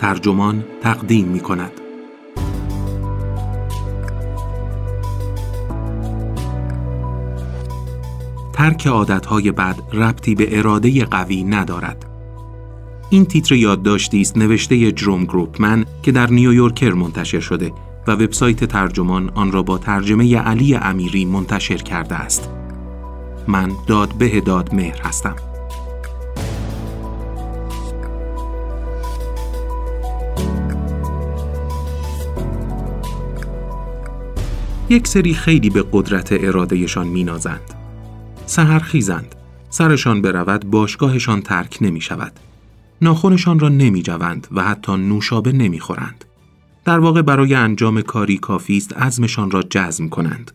ترجمان تقدیم می کند. ترک عادتهای بد ربطی به اراده قوی ندارد. این تیتر یادداشتی است نوشته جروم گروپمن که در نیویورکر منتشر شده و وبسایت ترجمان آن را با ترجمه علی امیری منتشر کرده است. من داد به داد مهر هستم. یک سری خیلی به قدرت ارادهشان مینازند. سهرخیزند. سرشان برود باشگاهشان ترک نمی شود. ناخونشان را نمی جوند و حتی نوشابه نمی خورند. در واقع برای انجام کاری کافی است عزمشان را جزم کنند.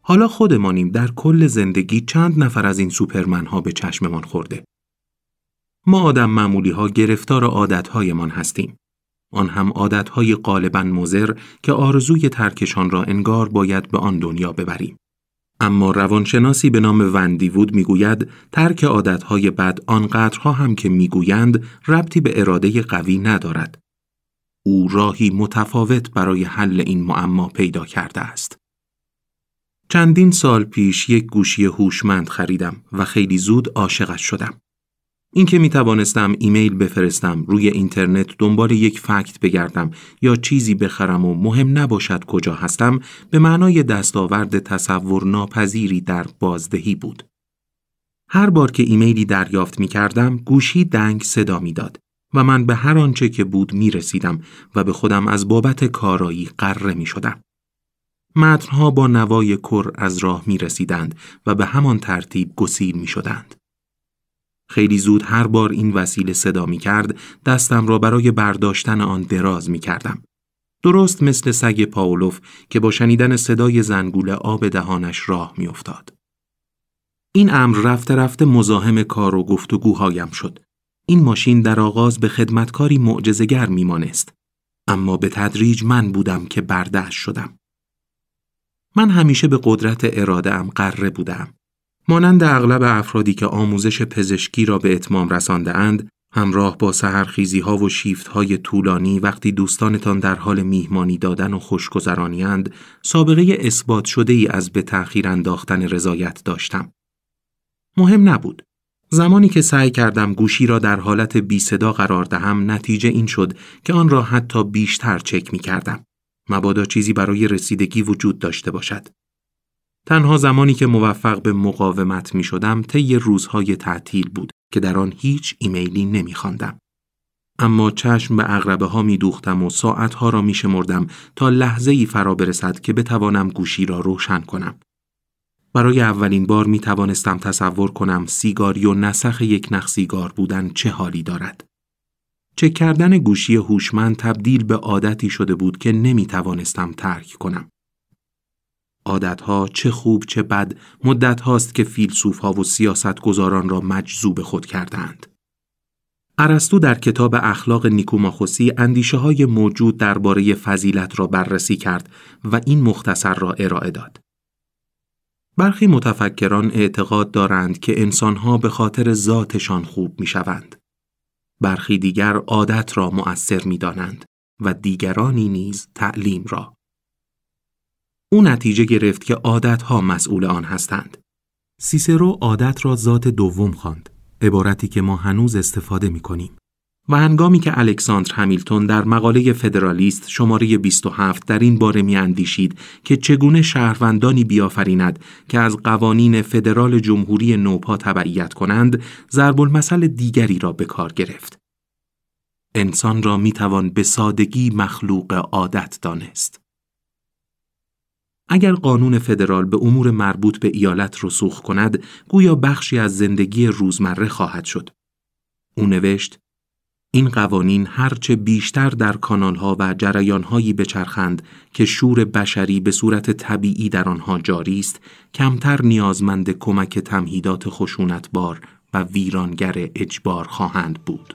حالا خودمانیم در کل زندگی چند نفر از این سوپرمن ها به چشممان خورده. ما آدم معمولی ها گرفتار عادتهایمان هستیم. آن هم عادتهای غالبا مزر که آرزوی ترکشان را انگار باید به آن دنیا ببریم. اما روانشناسی به نام وندی وود می‌گوید ترک عادتهای بد آنقدرها هم که می‌گویند ربطی به اراده قوی ندارد. او راهی متفاوت برای حل این معما پیدا کرده است. چندین سال پیش یک گوشی هوشمند خریدم و خیلی زود عاشقش شدم. اینکه می توانستم ایمیل بفرستم روی اینترنت دنبال یک فکت بگردم یا چیزی بخرم و مهم نباشد کجا هستم به معنای دستاورد تصور ناپذیری در بازدهی بود. هر بار که ایمیلی دریافت می کردم گوشی دنگ صدا می داد و من به هر آنچه که بود می رسیدم و به خودم از بابت کارایی قره می شدم. متنها با نوای کر از راه می رسیدند و به همان ترتیب گسیل می شدند. خیلی زود هر بار این وسیله صدا می کرد دستم را برای برداشتن آن دراز می کردم. درست مثل سگ پاولوف که با شنیدن صدای زنگوله آب دهانش راه می افتاد. این امر رفته رفته مزاحم کار و گفتگوهایم شد. این ماشین در آغاز به خدمتکاری معجزگر میمانست. اما به تدریج من بودم که بردهش شدم. من همیشه به قدرت اراده ام قره بودم. مانند اغلب افرادی که آموزش پزشکی را به اتمام رسانده اند، همراه با سهرخیزی ها و شیفت های طولانی وقتی دوستانتان در حال میهمانی دادن و خوشگذرانی سابقه اثبات شده ای از به تأخیر انداختن رضایت داشتم. مهم نبود. زمانی که سعی کردم گوشی را در حالت بی صدا قرار دهم نتیجه این شد که آن را حتی بیشتر چک می کردم. مبادا چیزی برای رسیدگی وجود داشته باشد. تنها زمانی که موفق به مقاومت می شدم طی روزهای تعطیل بود که در آن هیچ ایمیلی نمی خواندم. اما چشم به اغربه ها می دوختم و ساعتها را می شمردم تا لحظه ای فرا برسد که بتوانم گوشی را روشن کنم. برای اولین بار می توانستم تصور کنم سیگاری و نسخ یک نخ سیگار بودن چه حالی دارد. چک کردن گوشی هوشمند تبدیل به عادتی شده بود که نمی توانستم ترک کنم. عادتها چه خوب چه بد مدت هاست که فیلسوف ها و سیاست گذاران را مجذوب خود کردند. ارسطو در کتاب اخلاق نیکوماخوسی اندیشه های موجود درباره فضیلت را بررسی کرد و این مختصر را ارائه داد. برخی متفکران اعتقاد دارند که انسانها به خاطر ذاتشان خوب می شوند. برخی دیگر عادت را مؤثر می دانند و دیگرانی نیز تعلیم را. او نتیجه گرفت که عادتها مسئول آن هستند. سیسرو عادت را ذات دوم خواند، عبارتی که ما هنوز استفاده می کنیم. و هنگامی که الکساندر همیلتون در مقاله فدرالیست شماره 27 در این باره می اندیشید که چگونه شهروندانی بیافریند که از قوانین فدرال جمهوری نوپا تبعیت کنند، ضرب المثل دیگری را به کار گرفت. انسان را می توان به سادگی مخلوق عادت دانست. اگر قانون فدرال به امور مربوط به ایالت رسوخ کند، گویا بخشی از زندگی روزمره خواهد شد. او نوشت این قوانین هرچه بیشتر در کانالها و جریانهایی بچرخند که شور بشری به صورت طبیعی در آنها جاری است، کمتر نیازمند کمک تمهیدات خشونتبار و ویرانگر اجبار خواهند بود.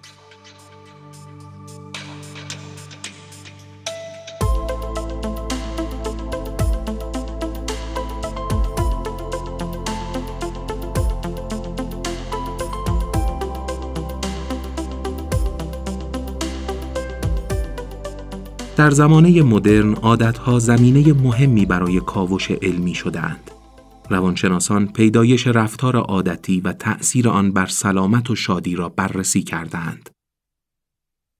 در زمانه مدرن عادتها زمینه مهمی برای کاوش علمی شدهاند. روانشناسان پیدایش رفتار عادتی و تأثیر آن بر سلامت و شادی را بررسی کردهاند.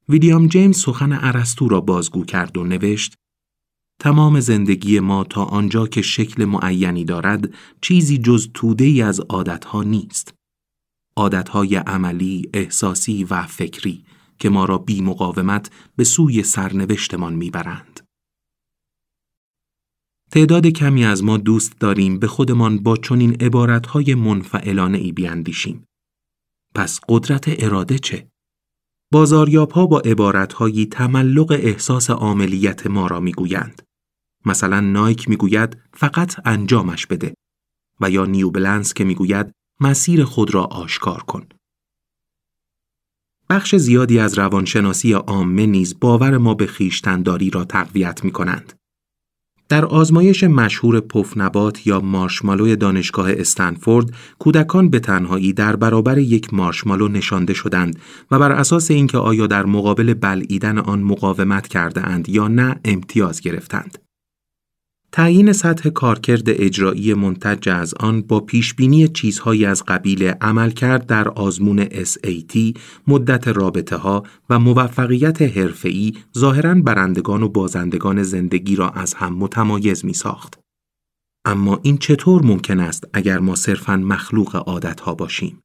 ویلیام جیمز سخن ارسطو را بازگو کرد و نوشت تمام زندگی ما تا آنجا که شکل معینی دارد چیزی جز توده ای از عادتها نیست. عادتهای عملی، احساسی و فکری که ما را بی مقاومت به سوی سرنوشتمان می‌برند. تعداد کمی از ما دوست داریم به خودمان با چنین عبارتهای منفعلانه ای بیاندیشیم. پس قدرت اراده چه؟ بازاریاب ها با عبارتهایی تملق احساس عاملیت ما را می‌گویند. مثلا نایک می‌گوید فقط انجامش بده و یا نیو بلنس که می‌گوید مسیر خود را آشکار کن. بخش زیادی از روانشناسی عامه نیز باور ما به خیشتنداری را تقویت می کنند. در آزمایش مشهور پفنبات یا مارشمالو دانشگاه استنفورد کودکان به تنهایی در برابر یک مارشمالو نشانده شدند و بر اساس اینکه آیا در مقابل بلعیدن آن مقاومت کرده اند یا نه امتیاز گرفتند. تعیین سطح کارکرد اجرایی منتج از آن با پیشبینی چیزهایی از قبیل عملکرد در آزمون SAT، مدت رابطه ها و موفقیت حرفه‌ای ظاهراً برندگان و بازندگان زندگی را از هم متمایز می ساخت. اما این چطور ممکن است اگر ما صرفاً مخلوق عادتها باشیم؟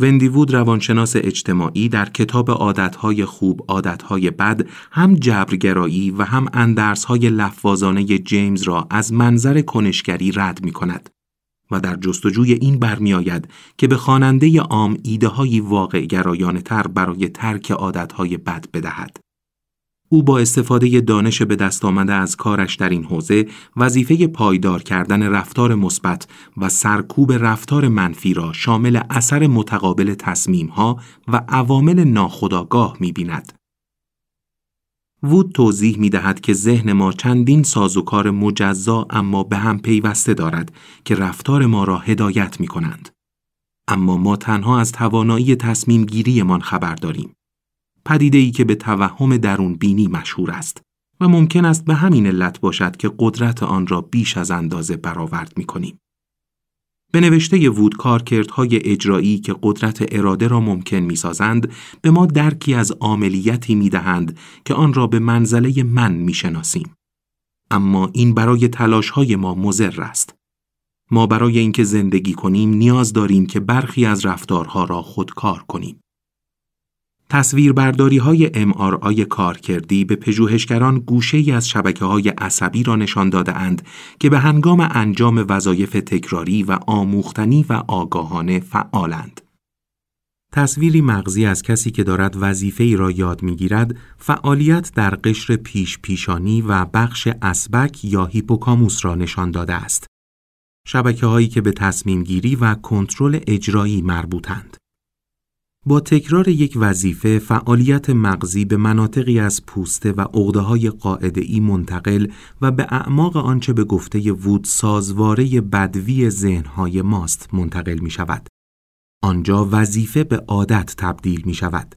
وندی وود روانشناس اجتماعی در کتاب عادتهای خوب عادتهای بد هم جبرگرایی و هم اندرسهای لفظانه جیمز را از منظر کنشگری رد می کند و در جستجوی این برمیآید که به خواننده عام ایده های واقع گرایانه تر برای ترک عادتهای بد بدهد. او با استفاده دانش به دست آمده از کارش در این حوزه وظیفه پایدار کردن رفتار مثبت و سرکوب رفتار منفی را شامل اثر متقابل تصمیمها و عوامل ناخودآگاه می‌بیند. وود توضیح می دهد که ذهن ما چندین سازوکار مجزا اما به هم پیوسته دارد که رفتار ما را هدایت می کنند. اما ما تنها از توانایی تصمیم گیریمان خبر داریم. پدیده ای که به توهم درون بینی مشهور است و ممکن است به همین علت باشد که قدرت آن را بیش از اندازه برآورد می کنیم. به نوشته وود کارکردهای اجرایی که قدرت اراده را ممکن می سازند به ما درکی از عملیتی می دهند که آن را به منزله من می شناسیم. اما این برای تلاش های ما مزر است. ما برای اینکه زندگی کنیم نیاز داریم که برخی از رفتارها را خودکار کنیم. تصویربرداری های MRI کارکردی به پژوهشگران گوشه ای از شبکه های عصبی را نشان داده اند که به هنگام انجام وظایف تکراری و آموختنی و آگاهانه فعالند. تصویری مغزی از کسی که دارد وظیفه ای را یاد می‌گیرد فعالیت در قشر پیش پیشانی و بخش اسبک یا هیپوکاموس را نشان داده است. شبکه هایی که به تصمیم گیری و کنترل اجرایی مربوطند. با تکرار یک وظیفه فعالیت مغزی به مناطقی از پوسته و عقده های قاعده ای منتقل و به اعماق آنچه به گفته وود سازواره بدوی ذهنهای ماست منتقل می شود. آنجا وظیفه به عادت تبدیل می شود.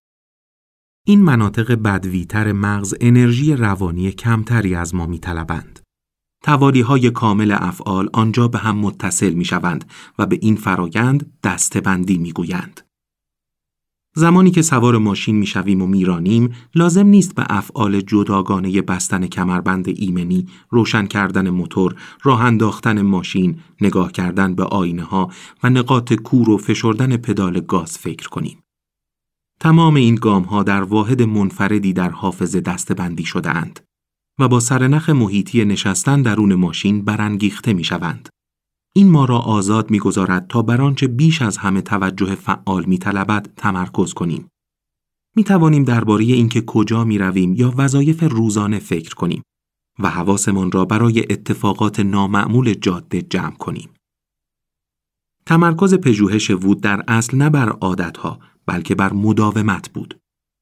این مناطق بدویتر مغز انرژی روانی کمتری از ما می طلبند. توالی های کامل افعال آنجا به هم متصل می شوند و به این فرایند دستبندی می گویند. زمانی که سوار ماشین می‌شویم و میرانیم لازم نیست به افعال جداگانه بستن کمربند ایمنی، روشن کردن موتور، راه انداختن ماشین، نگاه کردن به آینه ها و نقاط کور و فشردن پدال گاز فکر کنیم. تمام این گام ها در واحد منفردی در حافظه دستبندی شده اند و با سرنخ محیطی نشستن درون ماشین برانگیخته می شوند. این ما را آزاد می‌گذارد تا بر آنچه بیش از همه توجه فعال میطلبد تمرکز کنیم. می توانیم درباره اینکه کجا می رویم یا وظایف روزانه فکر کنیم و حواسمان را برای اتفاقات نامعمول جاده جمع کنیم. تمرکز پژوهش وود در اصل نه بر عادتها بلکه بر مداومت بود.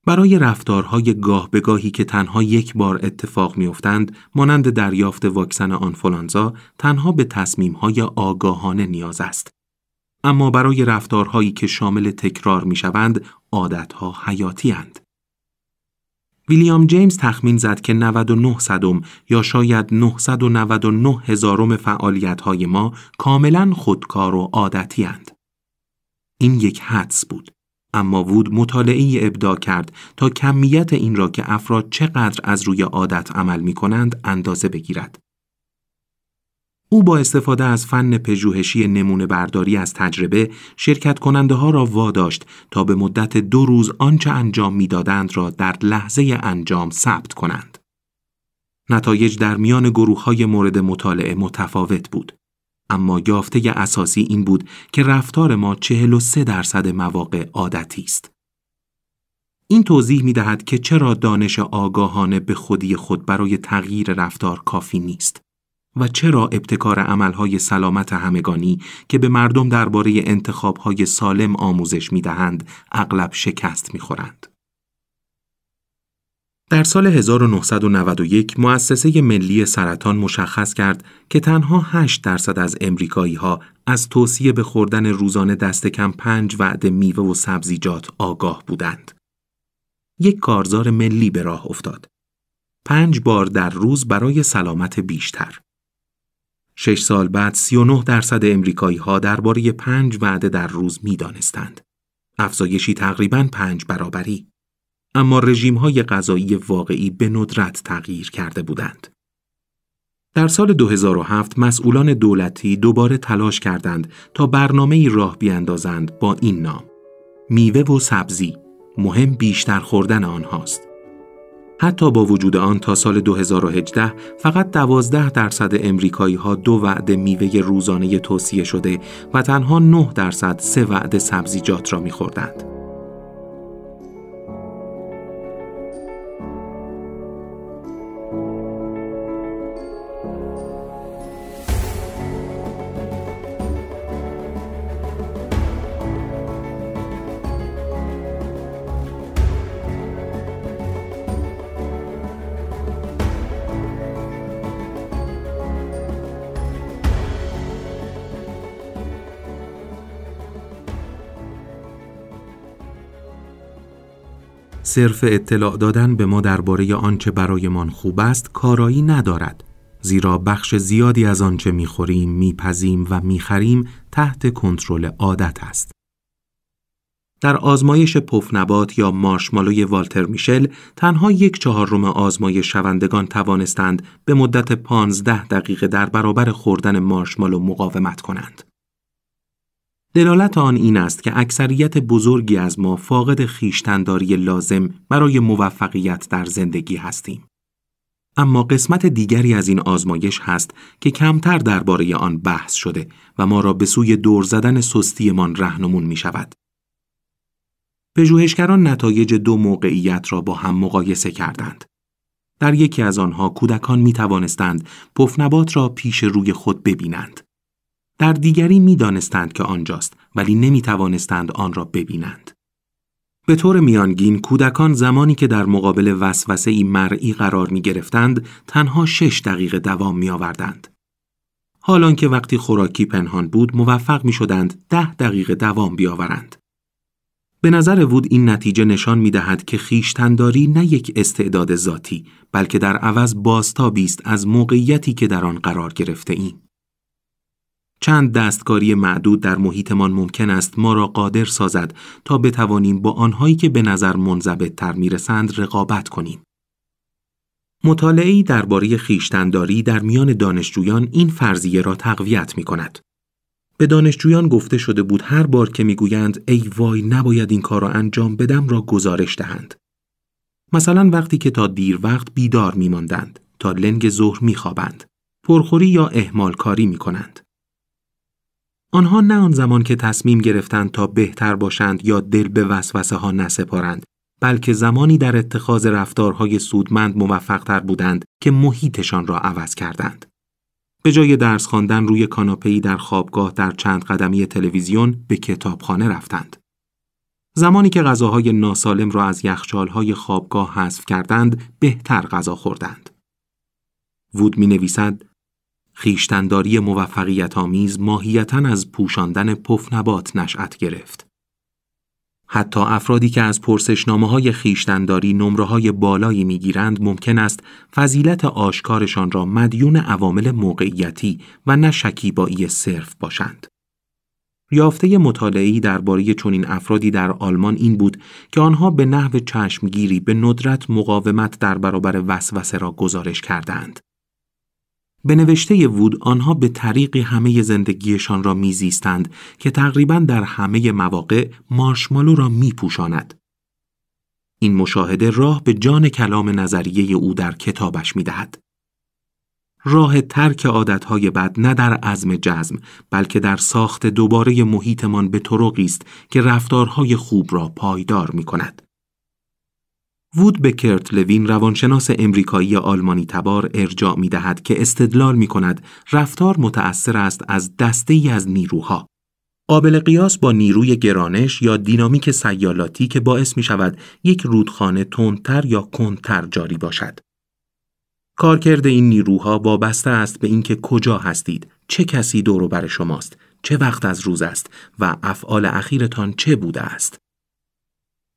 برای رفتارهای گاه به گاهی که تنها یک بار اتفاق میافتند مانند دریافت واکسن آنفولانزا تنها به تصمیمهای آگاهانه نیاز است اما برای رفتارهایی که شامل تکرار می‌شوند عادتها حیاتی اند. ویلیام جیمز تخمین زد که 99 صدم یا شاید 999 هزارم فعالیت ما کاملا خودکار و عادتی هند. این یک حدس بود. اما وود مطالعه ابدا کرد تا کمیت این را که افراد چقدر از روی عادت عمل می کنند اندازه بگیرد. او با استفاده از فن پژوهشی نمونه برداری از تجربه شرکت کننده ها را واداشت تا به مدت دو روز آنچه انجام می‌دادند را در لحظه انجام ثبت کنند. نتایج در میان گروه های مورد مطالعه متفاوت بود. اما یافته اساسی این بود که رفتار ما 43 درصد مواقع عادتی است. این توضیح می دهد که چرا دانش آگاهانه به خودی خود برای تغییر رفتار کافی نیست. و چرا ابتکار عملهای سلامت همگانی که به مردم درباره انتخابهای سالم آموزش می‌دهند اغلب شکست می‌خورند. در سال 1991 مؤسسه ملی سرطان مشخص کرد که تنها 8 درصد از امریکایی ها از توصیه به خوردن روزانه دست کم 5 وعده میوه و سبزیجات آگاه بودند. یک کارزار ملی به راه افتاد. پنج بار در روز برای سلامت بیشتر. شش سال بعد 39 درصد امریکایی ها درباره پنج وعده در روز می دانستند. افزایشی تقریبا پنج برابری. اما رژیم های غذایی واقعی به ندرت تغییر کرده بودند. در سال 2007 مسئولان دولتی دوباره تلاش کردند تا برنامه راه بیاندازند با این نام. میوه و سبزی مهم بیشتر خوردن آنهاست. حتی با وجود آن تا سال 2018 فقط 12 درصد امریکایی ها دو وعده میوه روزانه توصیه شده و تنها 9 درصد سه وعده سبزیجات را میخوردند. صرف اطلاع دادن به ما درباره آنچه برایمان خوب است کارایی ندارد زیرا بخش زیادی از آنچه می‌خوریم، میپزیم و می‌خریم تحت کنترل عادت است. در آزمایش پفنبات یا مارشمالوی والتر میشل تنها یک چهارم آزمایش شوندگان توانستند به مدت 15 دقیقه در برابر خوردن مارشمالو مقاومت کنند. دلالت آن این است که اکثریت بزرگی از ما فاقد خیشتنداری لازم برای موفقیت در زندگی هستیم. اما قسمت دیگری از این آزمایش هست که کمتر درباره آن بحث شده و ما را به سوی دور زدن سستیمان رهنمون می شود. پژوهشگران نتایج دو موقعیت را با هم مقایسه کردند. در یکی از آنها کودکان می توانستند پفنبات را پیش روی خود ببینند. در دیگری می دانستند که آنجاست ولی نمی توانستند آن را ببینند. به طور میانگین کودکان زمانی که در مقابل وسوسه ای مرئی قرار می گرفتند تنها شش دقیقه دوام می آوردند. حالان که وقتی خوراکی پنهان بود موفق می شدند ده دقیقه دوام بیاورند. به نظر وود این نتیجه نشان می دهد که خیشتنداری نه یک استعداد ذاتی بلکه در عوض بازتابی است از موقعیتی که در آن قرار گرفته ایم. چند دستکاری معدود در محیطمان ممکن است ما را قادر سازد تا بتوانیم با آنهایی که به نظر منضبط تر می‌رسند رقابت کنیم. مطالعه‌ای درباره خیشتنداری در میان دانشجویان این فرضیه را تقویت می کند. به دانشجویان گفته شده بود هر بار که می‌گویند ای وای نباید این کار را انجام بدم را گزارش دهند. مثلا وقتی که تا دیر وقت بیدار میماندند تا لنگ ظهر میخوابند پرخوری یا اهمال کاری می کنند. آنها نه آن زمان که تصمیم گرفتند تا بهتر باشند یا دل به وسوسه ها نسپارند بلکه زمانی در اتخاذ رفتارهای سودمند موفقتر بودند که محیطشان را عوض کردند. به جای درس خواندن روی کاناپه‌ای در خوابگاه در چند قدمی تلویزیون به کتابخانه رفتند. زمانی که غذاهای ناسالم را از یخچالهای خوابگاه حذف کردند، بهتر غذا خوردند. وود می نویسد خیشتنداری موفقیت آمیز ماهیتا از پوشاندن پف نبات نشأت گرفت. حتی افرادی که از پرسشنامه های خیشتنداری نمره های بالایی می گیرند ممکن است فضیلت آشکارشان را مدیون عوامل موقعیتی و نه شکیبایی صرف باشند. یافته مطالعه‌ای درباره چنین افرادی در آلمان این بود که آنها به نحو چشمگیری به ندرت مقاومت در برابر وسوسه را گزارش کردند. به نوشته وود آنها به طریقی همه زندگیشان را میزیستند که تقریبا در همه مواقع مارشمالو را میپوشاند. این مشاهده راه به جان کلام نظریه او در کتابش می‌دهد. راه ترک عادتهای بد نه در عزم جزم بلکه در ساخت دوباره محیطمان به طرقی است که رفتارهای خوب را پایدار می کند. وود به کرت لوین روانشناس امریکایی آلمانی تبار ارجاع می دهد که استدلال می کند رفتار متأثر است از دسته ای از نیروها. قابل قیاس با نیروی گرانش یا دینامیک سیالاتی که باعث می شود یک رودخانه تندتر یا کندتر جاری باشد. کارکرد این نیروها وابسته است به اینکه کجا هستید، چه کسی دور بر شماست، چه وقت از روز است و افعال اخیرتان چه بوده است.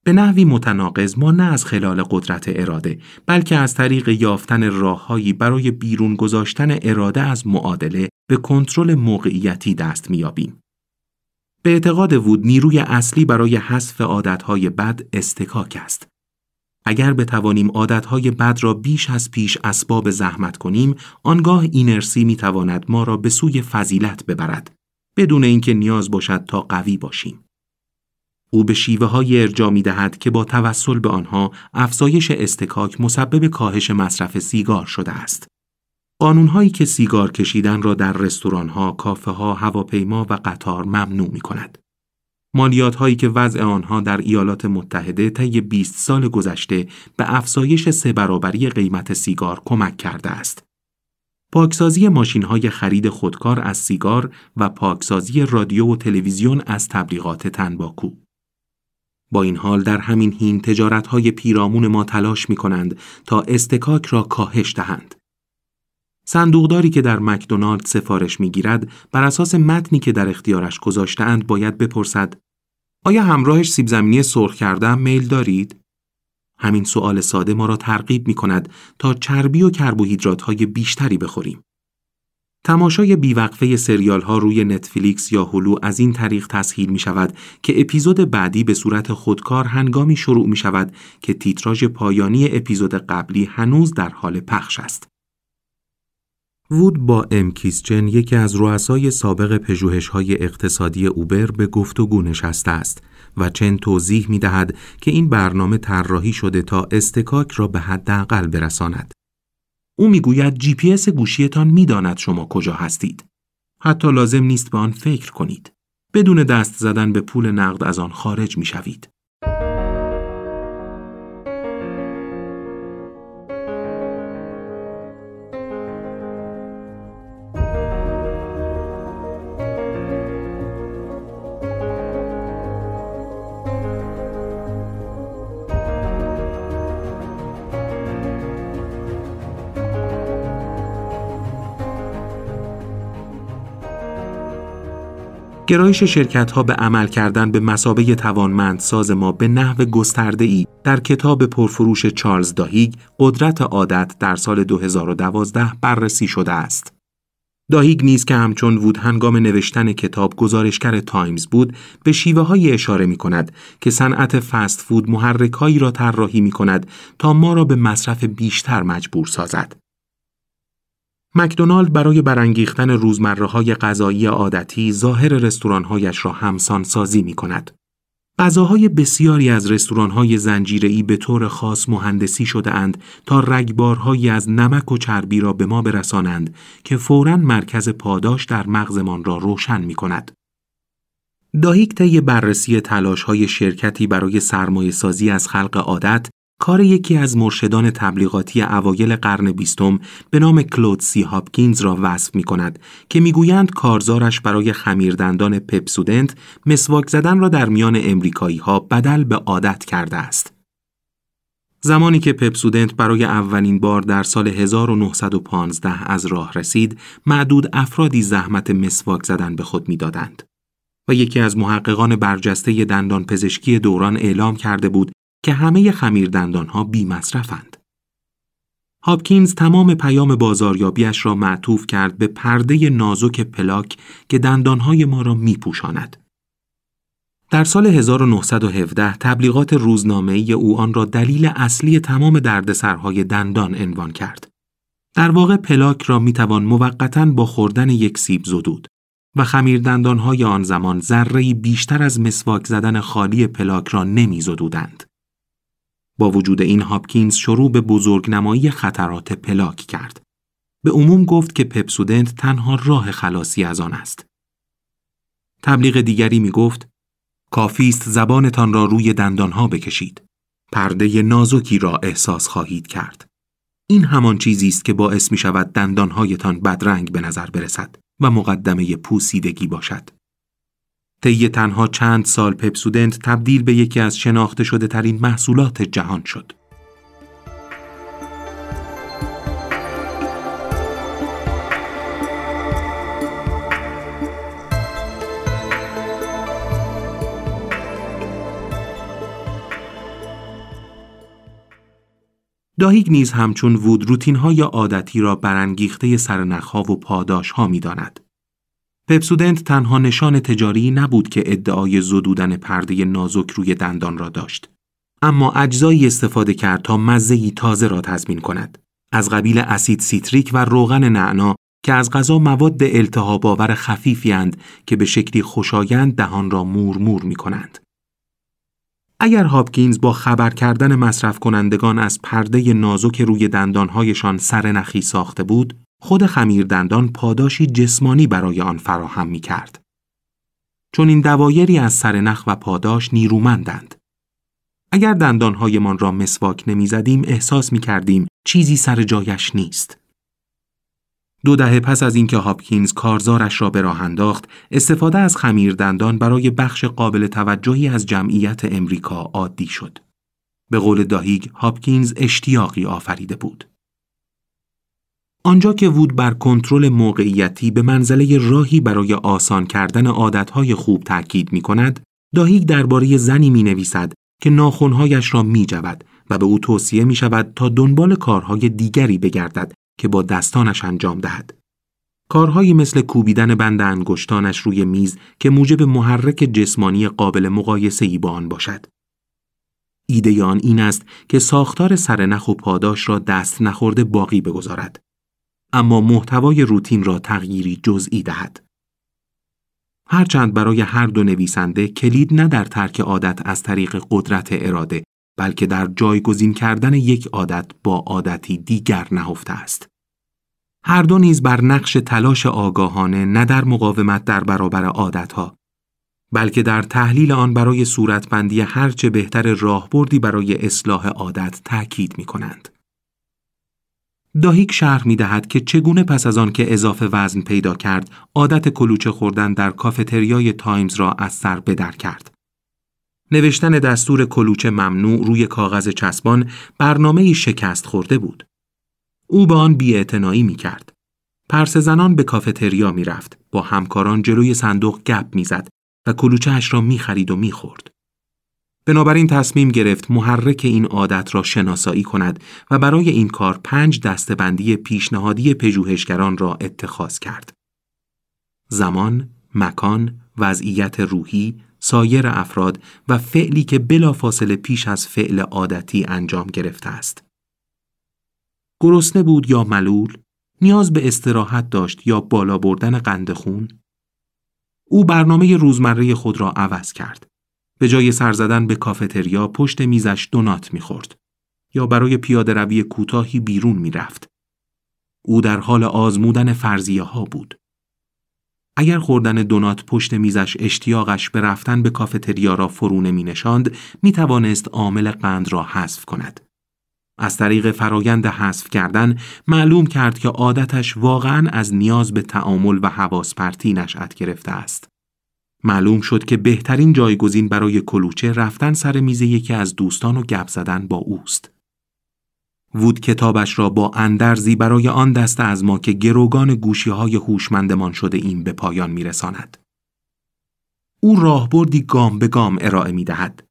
به نحوی متناقض ما نه از خلال قدرت اراده بلکه از طریق یافتن راههایی برای بیرون گذاشتن اراده از معادله به کنترل موقعیتی دست میابیم. به اعتقاد وود نیروی اصلی برای حذف عادتهای بد استکاک است. اگر بتوانیم عادتهای بد را بیش از پیش اسباب زحمت کنیم، آنگاه اینرسی می‌تواند ما را به سوی فضیلت ببرد، بدون اینکه نیاز باشد تا قوی باشیم. او به شیوه های ارجا می دهد که با توسل به آنها افزایش استکاک مسبب کاهش مصرف سیگار شده است. قانون هایی که سیگار کشیدن را در رستوران ها، کافه ها، هواپیما و قطار ممنوع می کند. مالیات هایی که وضع آنها در ایالات متحده طی 20 سال گذشته به افزایش سه برابری قیمت سیگار کمک کرده است. پاکسازی ماشین های خرید خودکار از سیگار و پاکسازی رادیو و تلویزیون از تبلیغات تنباکو. با این حال در همین هین تجارت های پیرامون ما تلاش می کنند تا استکاک را کاهش دهند. صندوقداری که در مکدونالد سفارش می گیرد بر اساس متنی که در اختیارش گذاشتهاند باید بپرسد آیا همراهش سیب زمینی سرخ کردم میل دارید؟ همین سوال ساده ما را ترغیب می کند تا چربی و کربوهیدرات های بیشتری بخوریم. تماشای بیوقفه سریال ها روی نتفلیکس یا هلو از این طریق تسهیل می شود که اپیزود بعدی به صورت خودکار هنگامی شروع می شود که تیتراژ پایانی اپیزود قبلی هنوز در حال پخش است. وود با امکیسچن یکی از رؤسای سابق پژوهش‌های اقتصادی اوبر به گفتگو نشسته است و چن توضیح می دهد که این برنامه طراحی شده تا اصطکاک را به حداقل برساند. او می‌گوید جی پی اس گوشیتان می‌داند شما کجا هستید. حتی لازم نیست به آن فکر کنید. بدون دست زدن به پول نقد از آن خارج می شوید. گرایش شرکت ها به عمل کردن به مسابه توانمند ساز ما به نحو گسترده ای در کتاب پرفروش چارلز داهیگ قدرت عادت در سال 2012 بررسی شده است. داهیگ نیز که همچون وود هنگام نوشتن کتاب گزارشگر تایمز بود به شیوه های اشاره می کند که صنعت فست فود محرک را طراحی می کند تا ما را به مصرف بیشتر مجبور سازد. مکدونالد برای برانگیختن روزمره های غذایی عادتی ظاهر رستورانهایش را همسان سازی می کند. غذاهای بسیاری از رستورانهای زنجیره‌ای به طور خاص مهندسی شده اند تا رگبارهایی از نمک و چربی را به ما برسانند که فوراً مرکز پاداش در مغزمان را روشن می کند. داهیک طی بررسی تلاش های شرکتی برای سرمایه سازی از خلق عادت کار یکی از مرشدان تبلیغاتی اوایل قرن بیستم به نام کلود سی هاپکینز را وصف می کند که می‌گویند کارزارش برای خمیردندان پپسودنت مسواک زدن را در میان امریکایی ها بدل به عادت کرده است. زمانی که پپسودنت برای اولین بار در سال 1915 از راه رسید، معدود افرادی زحمت مسواک زدن به خود می‌دادند. و یکی از محققان برجسته دندان پزشکی دوران اعلام کرده بود که همه خمیر ها بی مصرفند. هاپکینز تمام پیام بازاریابیش را معطوف کرد به پرده نازک پلاک که دندانهای ما را می پوشاند. در سال 1917 تبلیغات روزنامه‌ای او آن را دلیل اصلی تمام دردسرهای دندان عنوان کرد. در واقع پلاک را می توان موقتا با خوردن یک سیب زدود و خمیر دندانهای آن زمان ذره بیشتر از مسواک زدن خالی پلاک را نمی زدودند. با وجود این هاپکینز شروع به بزرگنمایی خطرات پلاک کرد. به عموم گفت که پپسودنت تنها راه خلاصی از آن است. تبلیغ دیگری می گفت کافی است زبانتان را روی دندانها بکشید. پرده نازکی را احساس خواهید کرد. این همان چیزی است که باعث می شود دندانهایتان بدرنگ به نظر برسد و مقدمه پوسیدگی باشد. طی تنها چند سال پپسودنت تبدیل به یکی از شناخته شده ترین محصولات جهان شد. داهیگ نیز همچون وود روتین های عادتی را برانگیخته سرنخها و پاداش ها می داند. پپسودنت تنها نشان تجاری نبود که ادعای زدودن پرده نازک روی دندان را داشت. اما اجزایی استفاده کرد تا مزهی تازه را تضمین کند. از قبیل اسید سیتریک و روغن نعنا که از قضا مواد التهاب آور خفیفی که به شکلی خوشایند دهان را مور مور می کنند. اگر هاپکینز با خبر کردن مصرف کنندگان از پرده نازک روی دندانهایشان سرنخی ساخته بود، خود خمیر دندان پاداشی جسمانی برای آن فراهم می کرد. چون این دوایری از سرنخ و پاداش نیرومندند. اگر دندانهایمان را مسواک نمی زدیم احساس می کردیم چیزی سر جایش نیست. دو دهه پس از اینکه هاپکینز کارزارش را به راه انداخت، استفاده از خمیر دندان برای بخش قابل توجهی از جمعیت امریکا عادی شد. به قول داهیگ، هاپکینز اشتیاقی آفریده بود. آنجا که وود بر کنترل موقعیتی به منزله راهی برای آسان کردن عادتهای خوب تاکید می کند، داهیگ درباره زنی می نویسد که ناخونهایش را می و به او توصیه می شود تا دنبال کارهای دیگری بگردد که با دستانش انجام دهد. کارهایی مثل کوبیدن بند انگشتانش روی میز که موجب محرک جسمانی قابل مقایسه با آن باشد. ایده آن این است که ساختار سرنخ و پاداش را دست نخورده باقی بگذارد. اما محتوای روتین را تغییری جزئی دهد. هرچند برای هر دو نویسنده کلید نه در ترک عادت از طریق قدرت اراده بلکه در جایگزین کردن یک عادت با عادتی دیگر نهفته است. هر دو نیز بر نقش تلاش آگاهانه نه در مقاومت در برابر عادتها بلکه در تحلیل آن برای صورتبندی هرچه بهتر راهبردی برای اصلاح عادت تأکید می کنند. داهیگ شرح می دهد که چگونه پس از آن که اضافه وزن پیدا کرد عادت کلوچه خوردن در کافتریای تایمز را از سر بدر کرد. نوشتن دستور کلوچه ممنوع روی کاغذ چسبان برنامه شکست خورده بود. او به آن بیاعتنایی می کرد. پرس زنان به کافتریا می رفت. با همکاران جلوی صندوق گپ می زد و کلوچهش را می خرید و می خورد. بنابراین تصمیم گرفت محرک این عادت را شناسایی کند و برای این کار پنج دستبندی پیشنهادی پژوهشگران را اتخاذ کرد. زمان، مکان، وضعیت روحی، سایر افراد و فعلی که بلافاصله پیش از فعل عادتی انجام گرفته است. گرسنه بود یا ملول، نیاز به استراحت داشت یا بالا بردن قند خون. او برنامه روزمره خود را عوض کرد. به جای سر زدن به کافتریا پشت میزش دونات می‌خورد یا برای پیاده روی کوتاهی بیرون می‌رفت. او در حال آزمودن فرضیه ها بود. اگر خوردن دونات پشت میزش اشتیاقش به رفتن به کافتریا را فرو نمی نشاند می توانست عامل قند را حذف کند. از طریق فرایند حذف کردن معلوم کرد که عادتش واقعا از نیاز به تعامل و حواس پرتی نشأت گرفته است. معلوم شد که بهترین جایگزین برای کلوچه رفتن سر میز یکی از دوستان و گپ زدن با اوست. وود کتابش را با اندرزی برای آن دسته از ما که گروگان گوشی های هوشمندمان شده این به پایان میرساند. او راهبردی گام به گام ارائه می دهد.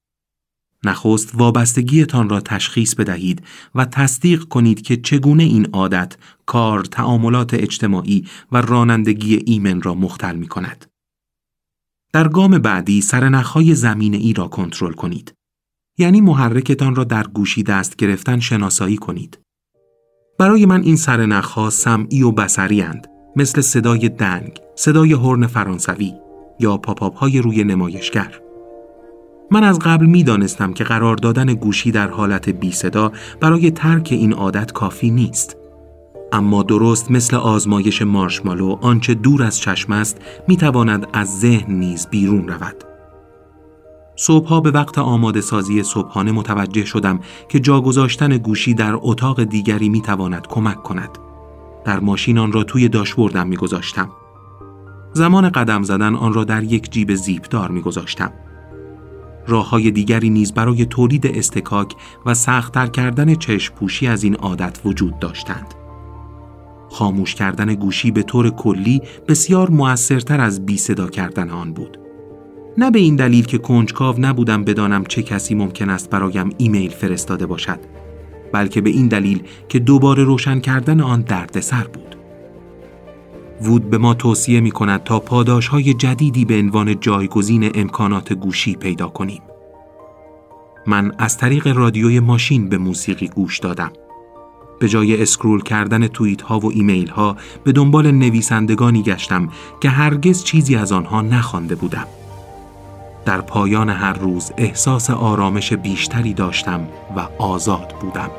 نخست وابستگیتان را تشخیص بدهید و تصدیق کنید که چگونه این عادت کار، تعاملات اجتماعی و رانندگی ایمن را مختل می کند. در گام بعدی سرنخهای زمین ای را کنترل کنید. یعنی محرکتان را در گوشی دست گرفتن شناسایی کنید. برای من این سرنخها سمعی و بصری اند. مثل صدای دنگ، صدای هورن فرانسوی یا pop-up های روی نمایشگر. من از قبل می دانستم که قرار دادن گوشی در حالت بی صدا برای ترک این عادت کافی نیست. اما درست مثل آزمایش مارشمالو آنچه دور از چشم است می تواند از ذهن نیز بیرون رود. صبحها به وقت آماده سازی صبحانه متوجه شدم که جا گذاشتن گوشی در اتاق دیگری می تواند کمک کند. در ماشین آن را توی داشبوردم می گذاشتم. زمان قدم زدن آن را در یک جیب زیپدار می گذاشتم. راه های دیگری نیز برای تولید استکاک و سختتر کردن چشم پوشی از این عادت وجود داشتند. خاموش کردن گوشی به طور کلی بسیار موثرتر از بی صدا کردن آن بود. نه به این دلیل که کنجکاو نبودم بدانم چه کسی ممکن است برایم ایمیل فرستاده باشد بلکه به این دلیل که دوباره روشن کردن آن دردسر بود. وود به ما توصیه می کند تا پاداش های جدیدی به عنوان جایگزین امکانات گوشی پیدا کنیم. من از طریق رادیوی ماشین به موسیقی گوش دادم. به جای اسکرول کردن توییت ها و ایمیل ها به دنبال نویسندگانی گشتم که هرگز چیزی از آنها نخوانده بودم. در پایان هر روز احساس آرامش بیشتری داشتم و آزاد بودم.